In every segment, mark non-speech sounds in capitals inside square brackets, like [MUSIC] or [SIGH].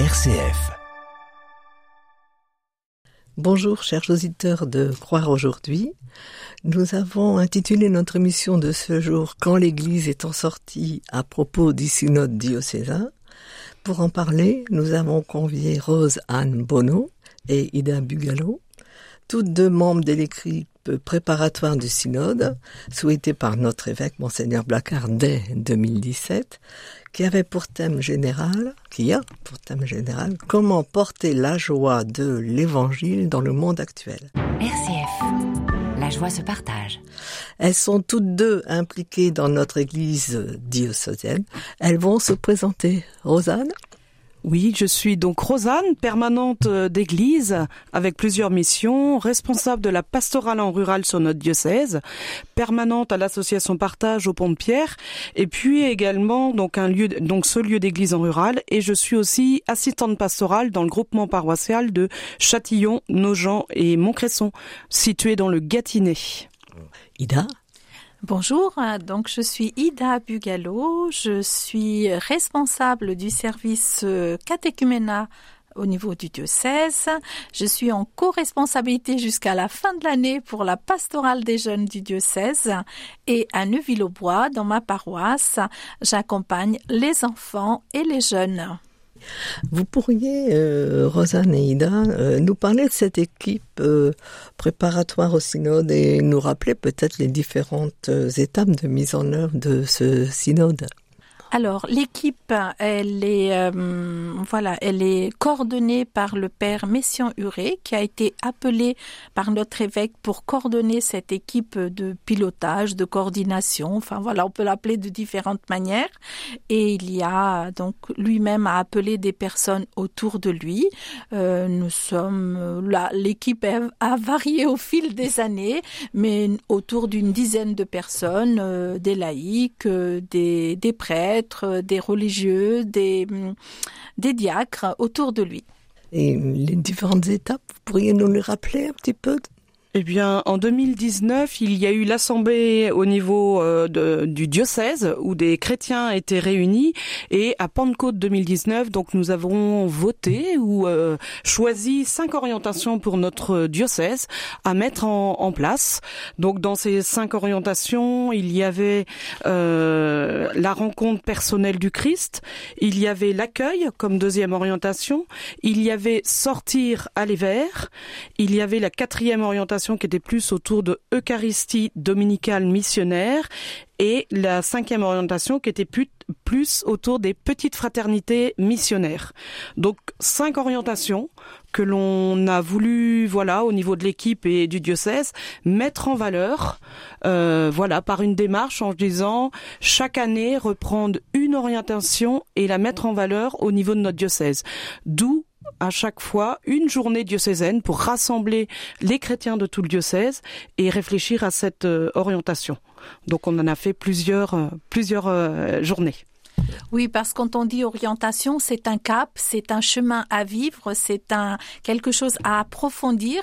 RCF. Bonjour chers auditeurs de Croire aujourd'hui. Nous avons intitulé notre émission de ce jour Quand l'Église est en sortie à propos du synode diocésain. Pour en parler, nous avons convié Rose Anne Bonneau et Ida Bugalo, toutes deux membres de l'équipe préparatoire du synode, souhaité par notre évêque, Monseigneur Blacard, dès 2017, qui avait pour thème général, qui a pour thème général, comment porter la joie de l'évangile dans le monde actuel. RCF. La joie se partage. Elles sont toutes deux impliquées dans notre église diocésaine. Elles vont se présenter. Rosanne? Oui, je suis donc Rosanne, permanente euh, d'église, avec plusieurs missions, responsable de la pastorale en rural sur notre diocèse, permanente à l'association Partage au Pont de Pierre, et puis également donc un lieu, donc ce lieu d'église en rural, et je suis aussi assistante pastorale dans le groupement paroissial de Châtillon, Nogent et Montcresson, situé dans le Gâtinais. Ida? Bonjour, donc je suis Ida Bugalo, je suis responsable du service euh, catéchuménat au niveau du diocèse. Je suis en co-responsabilité jusqu'à la fin de l'année pour la pastorale des jeunes du diocèse et à Neuville-au-Bois, dans ma paroisse, j'accompagne les enfants et les jeunes. Vous pourriez, euh, Rosanne et Ida, euh, nous parler de cette équipe euh, préparatoire au synode et nous rappeler peut-être les différentes étapes de mise en œuvre de ce synode alors l'équipe, elle est euh, voilà, elle est coordonnée par le père Messian Huré qui a été appelé par notre évêque pour coordonner cette équipe de pilotage, de coordination. Enfin voilà, on peut l'appeler de différentes manières. Et il y a donc lui-même a appelé des personnes autour de lui. Euh, nous sommes là, l'équipe a varié au fil des années, mais autour d'une dizaine de personnes, euh, des laïcs, des, des prêtres des religieux, des, des diacres autour de lui. Et les différentes étapes, vous pourriez nous les rappeler un petit peu? Eh bien, en 2019, il y a eu l'assemblée au niveau euh, du diocèse où des chrétiens étaient réunis et à Pentecôte 2019, donc nous avons voté ou euh, choisi cinq orientations pour notre diocèse à mettre en, place. Donc, dans ces cinq orientations, il y avait euh, la rencontre personnelle du Christ, il y avait l'accueil comme deuxième orientation, il y avait sortir à verts, il y avait la quatrième orientation qui était plus autour de Eucharistie dominicale missionnaire et la cinquième orientation qui était plus, autour des petites fraternités missionnaires. Donc cinq orientations que l'on a voulu, voilà, au niveau de l'équipe et du diocèse, mettre en valeur, euh, voilà, par une démarche en disant chaque année reprendre une orientation et la mettre en valeur au niveau de notre diocèse. D'où à chaque fois une journée diocésaine pour rassembler les chrétiens de tout le diocèse et réfléchir à cette euh, orientation. Donc on en a fait plusieurs, euh, plusieurs euh, journées. Oui, parce que quand on dit orientation, c'est un cap, c'est un chemin à vivre, c'est un quelque chose à approfondir.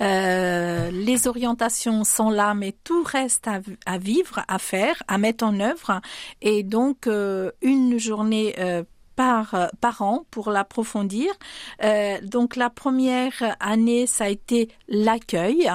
les orientations sont là, mais tout reste à, vivre, à faire, à mettre en œuvre. Et donc, une journée euh, par an pour l'approfondir. Euh, donc la première année, ça a été l'accueil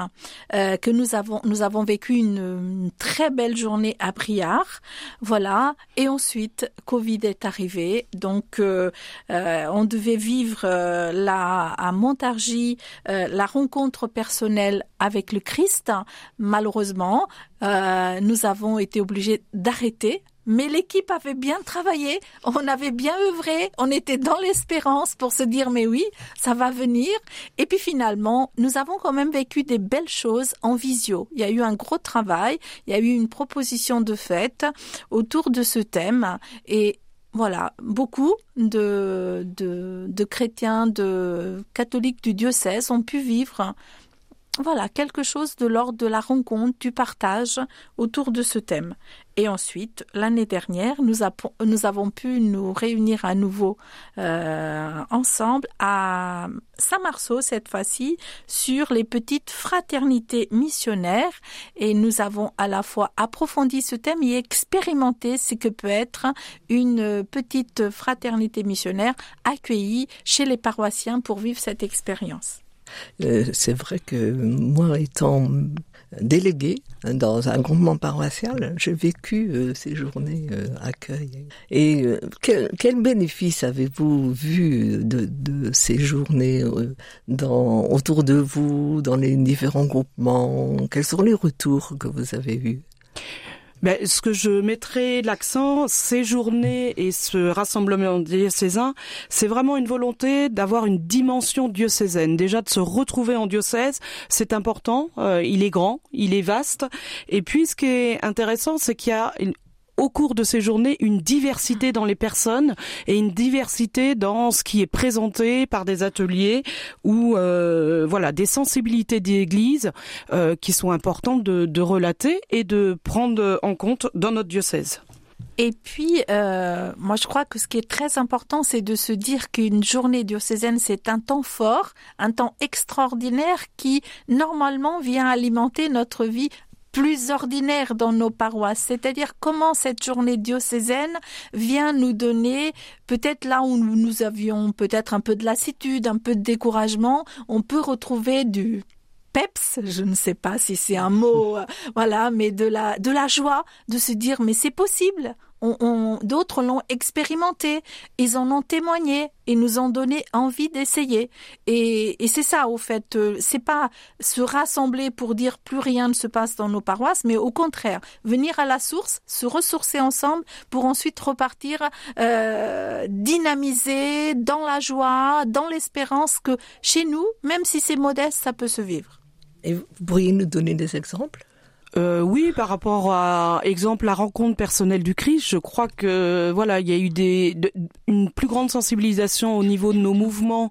euh, que nous avons nous avons vécu une, très belle journée à Briard, voilà. Et ensuite, Covid est arrivé, donc euh, euh on devait vivre euh, là à Montargis la rencontre personnelle avec le Christ. Malheureusement, nous avons été obligés d'arrêter mais l'équipe avait bien travaillé, on avait bien œuvré, on était dans l'espérance pour se dire mais oui, ça va venir. Et puis finalement, nous avons quand même vécu des belles choses en visio. Il y a eu un gros travail, il y a eu une proposition de fête autour de ce thème et voilà, beaucoup de, de, chrétiens, de catholiques du diocèse ont pu vivre voilà, quelque chose de l'ordre de la rencontre, du partage autour de ce thème. Et ensuite, l'année dernière, nous, avons pu nous réunir à nouveau euh, ensemble à Saint-Marceau, cette fois-ci, sur les petites fraternités missionnaires. Et nous avons à la fois approfondi ce thème et expérimenté ce que peut être une petite fraternité missionnaire accueillie chez les paroissiens pour vivre cette expérience. Euh, c'est vrai que moi, étant délégué dans un groupement paroissial, j'ai vécu euh, ces journées euh, accueil. Et quel, quel, bénéfice avez-vous vu de, de, ces journées dans, autour de vous, dans les différents groupements? Quels sont les retours que vous avez eus? Ben, ce que je mettrai l'accent, ces journées et ce rassemblement diocésain, c'est vraiment une volonté d'avoir une dimension diocésaine. Déjà de se retrouver en diocèse, c'est important. Euh, il est grand, il est vaste. Et puis ce qui est intéressant, c'est qu'il y a au cours de ces journées une diversité dans les personnes et une diversité dans ce qui est présenté par des ateliers ou euh, voilà des sensibilités d'église euh, qui sont importantes de, relater et de prendre en compte dans notre diocèse. Et puis, euh, moi, je crois que ce qui est très important, c'est de se dire qu'une journée diocésaine, c'est un temps fort, un temps extraordinaire qui, normalement, vient alimenter notre vie plus ordinaire dans nos paroisses, c'est-à-dire comment cette journée diocésaine vient nous donner, peut-être là où nous avions peut-être un peu de lassitude, un peu de découragement, on peut retrouver du peps, je ne sais pas si c'est un mot, euh, voilà, mais de la, de la joie de se dire mais c'est possible, on, d'autres l'ont expérimenté, ils en ont témoigné et nous ont donné envie d'essayer. Et, c'est ça, au fait, euh, c'est pas se rassembler pour dire plus rien ne se passe dans nos paroisses, mais au contraire, venir à la source, se ressourcer ensemble pour ensuite repartir euh, dynamiser dans la joie, dans l'espérance que chez nous, même si c'est modeste, ça peut se vivre. Et vous pourriez nous donner des exemples? Euh, oui, par rapport à exemple la rencontre personnelle du Christ, je crois que voilà, il y a eu des une plus grande sensibilisation au niveau de nos mouvements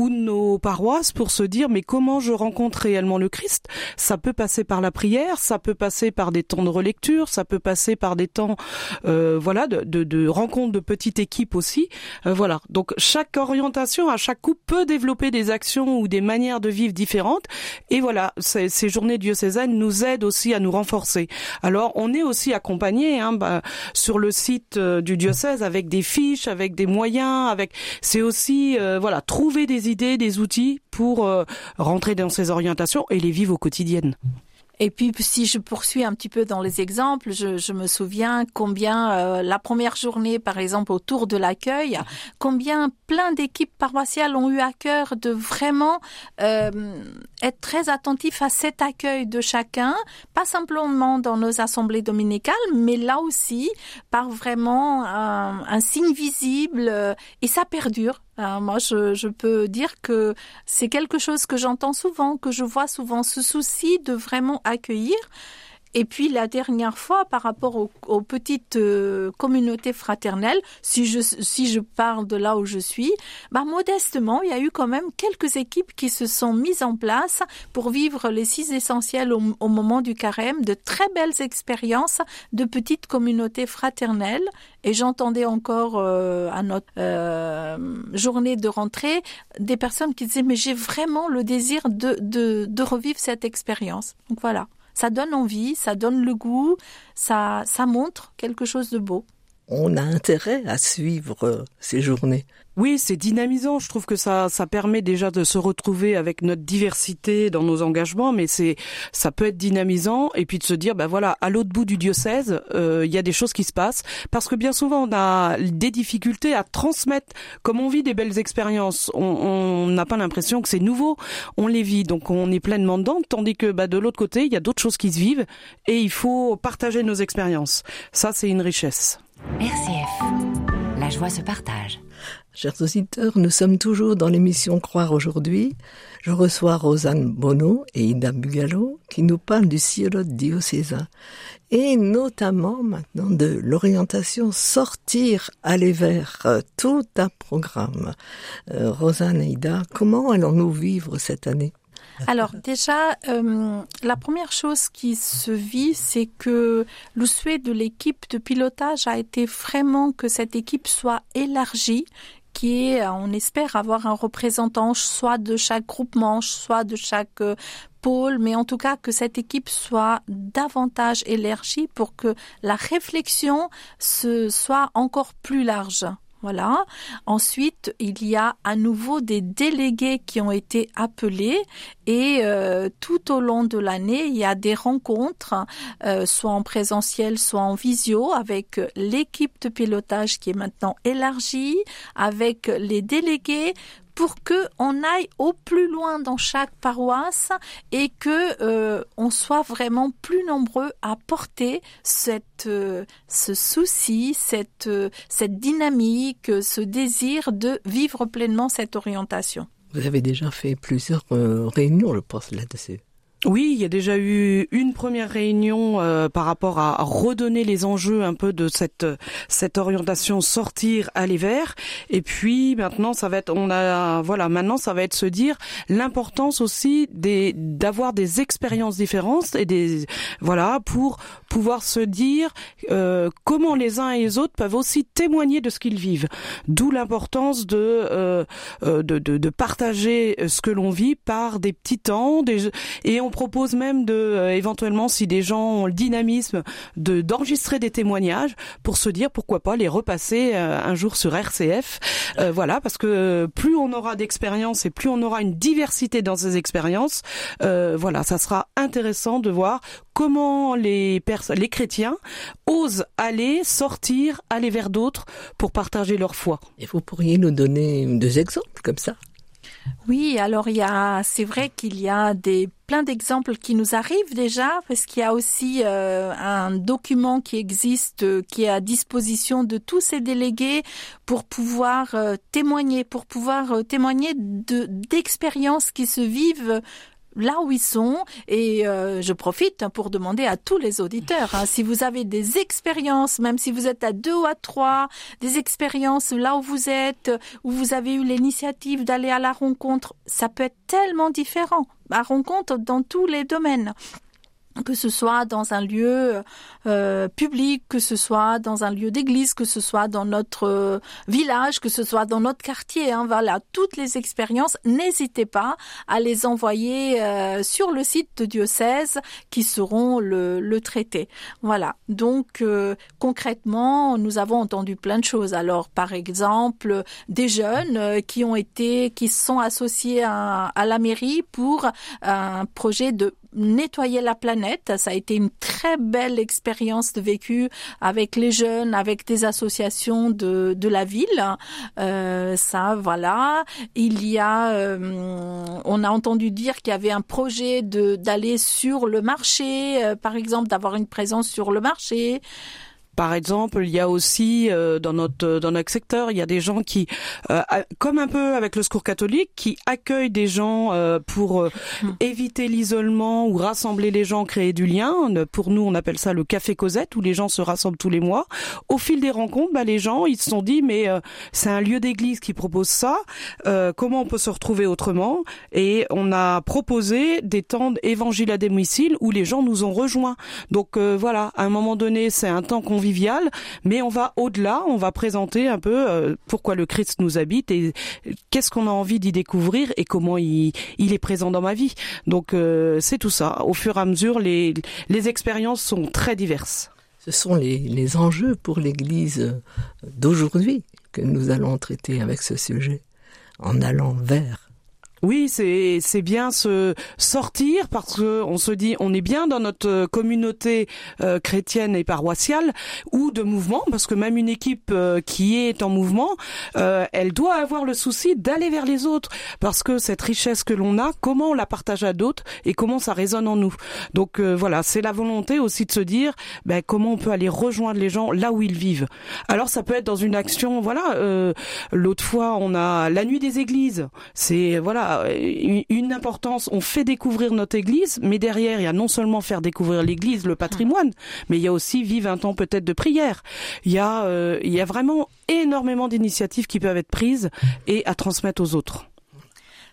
ou nos paroisses pour se dire mais comment je rencontre réellement le Christ? Ça peut passer par la prière, ça peut passer par des temps de relecture, ça peut passer par des temps euh, voilà de, de, de rencontres de petites équipes aussi. Euh, voilà, donc chaque orientation à chaque coup peut développer des actions ou des manières de vivre différentes. Et voilà, ces, ces journées diocésaines nous aident aussi à nous renforcer. Alors on est aussi accompagné hein, bah, sur le site euh, du diocèse avec des fiches, avec des moyens, avec c'est aussi euh, voilà trouver des des outils pour euh, rentrer dans ces orientations et les vivre au quotidien. Et puis, si je poursuis un petit peu dans les exemples, je, je me souviens combien euh, la première journée, par exemple, autour de l'accueil, combien plein d'équipes paroissiales ont eu à cœur de vraiment euh, être très attentifs à cet accueil de chacun, pas simplement dans nos assemblées dominicales, mais là aussi par vraiment un, un signe visible, euh, et ça perdure. Euh, moi, je, je, peux dire que c'est quelque chose que j'entends souvent, que je vois souvent, ce souci de vraiment accueillir et puis la dernière fois, par rapport aux, petites euh, communautés fraternelles, si je, si je parle de là où je suis, bah, modestement, il y a eu quand même quelques équipes qui se sont mises en place pour vivre les six essentiels au, moment du carême, de très belles expériences de petites communautés fraternelles. Et j'entendais encore euh, à notre euh, journée de rentrée des personnes qui disaient mais j'ai vraiment le désir de, de, de revivre cette expérience. Donc voilà ça donne envie, ça donne le goût, ça, ça montre quelque chose de beau. On a intérêt à suivre euh, ces journées. Oui, c'est dynamisant. Je trouve que ça, ça permet déjà de se retrouver avec notre diversité dans nos engagements, mais c'est, ça peut être dynamisant et puis de se dire, ben voilà, à l'autre bout du diocèse, euh, il y a des choses qui se passent parce que bien souvent on a des difficultés à transmettre. Comme on vit des belles expériences, on n'a pas l'impression que c'est nouveau. On les vit, donc on est pleinement dedans, tandis que bah, de l'autre côté, il y a d'autres choses qui se vivent et il faut partager nos expériences. Ça, c'est une richesse. RCF, la joie se partage. Chers auditeurs, nous sommes toujours dans l'émission Croire aujourd'hui. Je reçois Rosanne Bono et Ida Bugalo qui nous parlent du synode diocésain et notamment maintenant de l'orientation sortir, aller vers tout un programme. Euh, Rosanne et Ida, comment allons-nous vivre cette année? Alors déjà, euh, la première chose qui se vit, c'est que le souhait de l'équipe de pilotage a été vraiment que cette équipe soit élargie qui est, on espère avoir un représentant soit de chaque groupement, soit de chaque euh, pôle, mais en tout cas que cette équipe soit davantage élargie pour que la réflexion se soit encore plus large. Voilà. Ensuite, il y a à nouveau des délégués qui ont été appelés et euh, tout au long de l'année, il y a des rencontres, euh, soit en présentiel, soit en visio, avec l'équipe de pilotage qui est maintenant élargie, avec les délégués pour que on aille au plus loin dans chaque paroisse et que euh, on soit vraiment plus nombreux à porter euh, ce souci, euh, cette dynamique, ce désir de vivre pleinement cette orientation. Vous avez déjà fait plusieurs réunions, je pense, là-dessus. Oui, il y a déjà eu une première réunion euh, par rapport à, redonner les enjeux un peu de cette cette orientation sortir aller vers et puis maintenant ça va être on a voilà maintenant ça va être se dire l'importance aussi des d'avoir des expériences différentes et des voilà pour pouvoir se dire euh, comment les uns et les autres peuvent aussi témoigner de ce qu'ils vivent. D'où l'importance de, euh, de, de de partager ce que l'on vit par des petits temps des et on on propose même de, euh, éventuellement, si des gens ont le dynamisme, de d'enregistrer des témoignages pour se dire pourquoi pas les repasser euh, un jour sur RCF. Euh, voilà, parce que plus on aura d'expérience et plus on aura une diversité dans ces expériences, voilà, ça sera intéressant de voir comment les les chrétiens osent aller sortir, aller vers d'autres pour partager leur foi. Et vous pourriez nous donner deux exemples comme ça? Oui, alors il y a, c'est vrai qu'il y a des plein d'exemples qui nous arrivent déjà, parce qu'il y a aussi euh, un document qui existe, euh, qui est à disposition de tous ces délégués pour pouvoir euh, témoigner, pour pouvoir témoigner de d'expériences qui se vivent là où ils sont. Et euh, je profite pour demander à tous les auditeurs hein, si vous avez des expériences même si vous êtes à deux ou à trois des expériences là où vous êtes où vous avez eu l'initiative d'aller à la rencontre ça peut être tellement différent. La rencontre dans tous les domaines que ce soit dans un lieu euh, public, que ce soit dans un lieu d'église, que ce soit dans notre euh, village, que ce soit dans notre quartier. Hein, voilà, toutes les expériences, n'hésitez pas à les envoyer euh, sur le site de diocèse qui seront le, le traité. Voilà, donc concrètement, nous avons entendu plein de choses. Alors, par exemple, des jeunes qui ont été, qui sont associés à, à la mairie pour un projet de nettoyer la planète. Ça a été une très belle expérience de vécu avec les jeunes, avec des associations de, de la ville. Euh, ça, voilà. Il y a, euh, on a entendu dire qu'il y avait un projet de d'aller sur le marché, euh, par exemple, d'avoir une présence sur le marché. Par exemple, il y a aussi euh, dans notre dans notre secteur, il y a des gens qui, euh, comme un peu avec le secours catholique, qui accueillent des gens euh, pour hmm. éviter l'isolement ou rassembler les gens, créer du lien. Pour nous, on appelle ça le café Cosette où les gens se rassemblent tous les mois. Au fil des rencontres, bah, les gens ils se sont dit mais c'est un lieu d'église qui propose ça. comment on peut se retrouver autrement? Et on a proposé des temps d'évangile à domicile où les gens nous ont rejoints. Donc voilà, à un moment donné, c'est un temps qu'on mais on va au-delà, on va présenter un peu euh, pourquoi le Christ nous habite et qu'est-ce qu'on a envie d'y découvrir et comment il, il, est présent dans ma vie. Donc euh, c'est tout ça. Au fur et à mesure, les, les expériences sont très diverses. Ce sont les, les enjeux pour l'Église d'aujourd'hui que nous allons traiter avec ce sujet, en allant vers oui, c'est bien se sortir parce que on se dit on est bien dans notre communauté euh, chrétienne et paroissiale ou de mouvement parce que même une équipe euh, qui est en mouvement, euh, elle doit avoir le souci d'aller vers les autres parce que cette richesse que l'on a, comment on la partage à d'autres et comment ça résonne en nous. Donc voilà, c'est la volonté aussi de se dire ben, comment on peut aller rejoindre les gens là où ils vivent. Alors ça peut être dans une action, voilà. L'autre fois on a la nuit des églises, c'est voilà une importance. On fait découvrir notre Église, mais derrière, il y a non seulement faire découvrir l'Église, le patrimoine, mais il y a aussi vivre un temps peut-être de prière. Il y a, euh, il y a vraiment énormément d'initiatives qui peuvent être prises et à transmettre aux autres.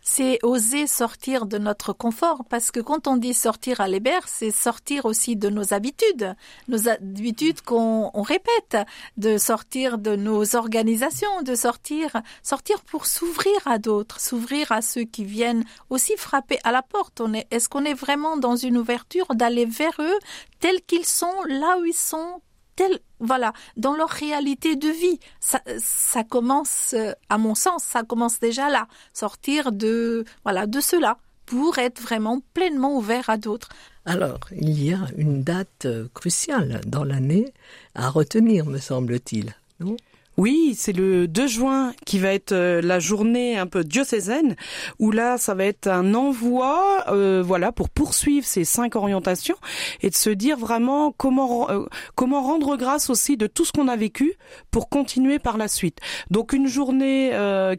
C'est oser sortir de notre confort, parce que quand on dit sortir à l'héber, c'est sortir aussi de nos habitudes, nos habitudes qu'on répète, de sortir de nos organisations, de sortir, sortir pour s'ouvrir à d'autres, s'ouvrir à ceux qui viennent aussi frapper à la porte. On est, est-ce qu'on est vraiment dans une ouverture d'aller vers eux tels qu'ils sont, là où ils sont, voilà, dans leur réalité de vie. Ça, commence, euh, à mon sens, ça commence déjà là. Sortir de, voilà, de cela pour être vraiment pleinement ouvert à d'autres. Alors, il y a une date euh, cruciale dans l'année à retenir, me semble-t-il, oui, c'est le 2 juin qui va être euh, la journée un peu diocésaine, où là, ça va être un envoi, euh, voilà, pour poursuivre ces cinq orientations et de se dire vraiment comment euh, comment rendre grâce aussi de tout ce qu'on a vécu pour continuer par la suite. Donc une journée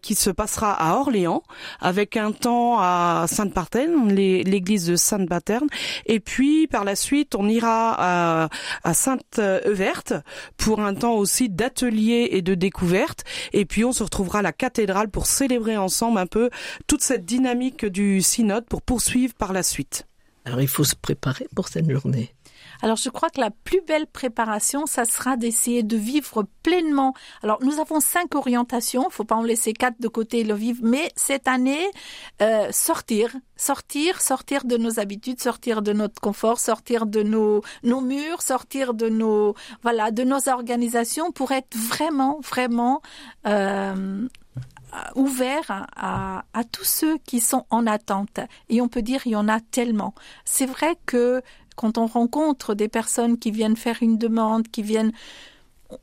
qui se passera à Orléans avec un temps à Sainte-Partène, l'église de Sainte-Paterne, et puis par la suite on ira à, à Sainte-Everte pour un temps aussi d'atelier et de découverte. Et puis on se retrouvera à la cathédrale pour célébrer ensemble un peu toute cette dynamique du synode pour poursuivre par la suite. Alors il faut se préparer pour cette journée. Alors je crois que la plus belle préparation, ça sera d'essayer de vivre pleinement. Alors nous avons cinq orientations, faut pas en laisser quatre de côté et le vivre, mais cette année, euh, sortir, sortir, sortir de nos habitudes, sortir de notre confort, sortir de nos, nos murs, sortir de nos, voilà, de nos organisations pour être vraiment, vraiment euh, ouvert à, à, tous ceux qui sont en attente. Et on peut dire, il y en a tellement. C'est vrai que quand on rencontre des personnes qui viennent faire une demande, qui viennent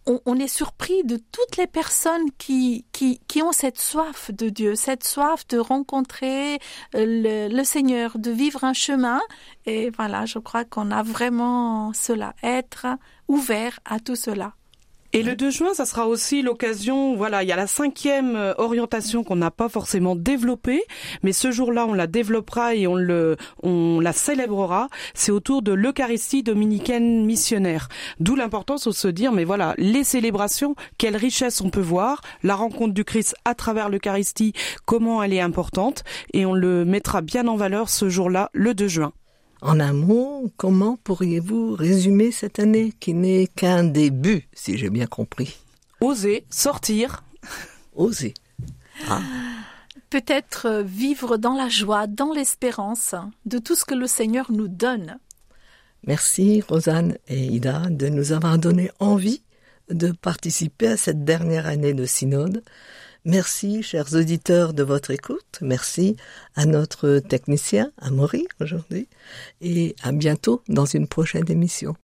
on, est surpris de toutes les personnes qui, qui, ont cette soif de Dieu, cette soif de rencontrer euh, le, le, Seigneur, de vivre un chemin. Et voilà, je crois qu'on a vraiment cela, être ouvert à tout cela. Et le 2 juin, ça sera aussi l'occasion, voilà, il y a la cinquième euh, orientation qu'on n'a pas forcément développée, mais ce jour-là, on la développera et on le, on la célébrera. C'est autour de l'Eucharistie dominicaine missionnaire. D'où l'importance de se dire, mais voilà, les célébrations, quelle richesse on peut voir, la rencontre du Christ à travers l'Eucharistie, comment elle est importante, et on le mettra bien en valeur ce jour-là, le 2 juin. En un mot, comment pourriez-vous résumer cette année qui n'est qu'un début, si j'ai bien compris? Oser, sortir. [LAUGHS] Oser. Ah. Peut-être vivre dans la joie, dans l'espérance de tout ce que le Seigneur nous donne. Merci Rosanne et Ida de nous avoir donné envie de participer à cette dernière année de synode. Merci, chers auditeurs, de votre écoute. Merci à notre technicien, à Maury, aujourd'hui. Et à bientôt dans une prochaine émission.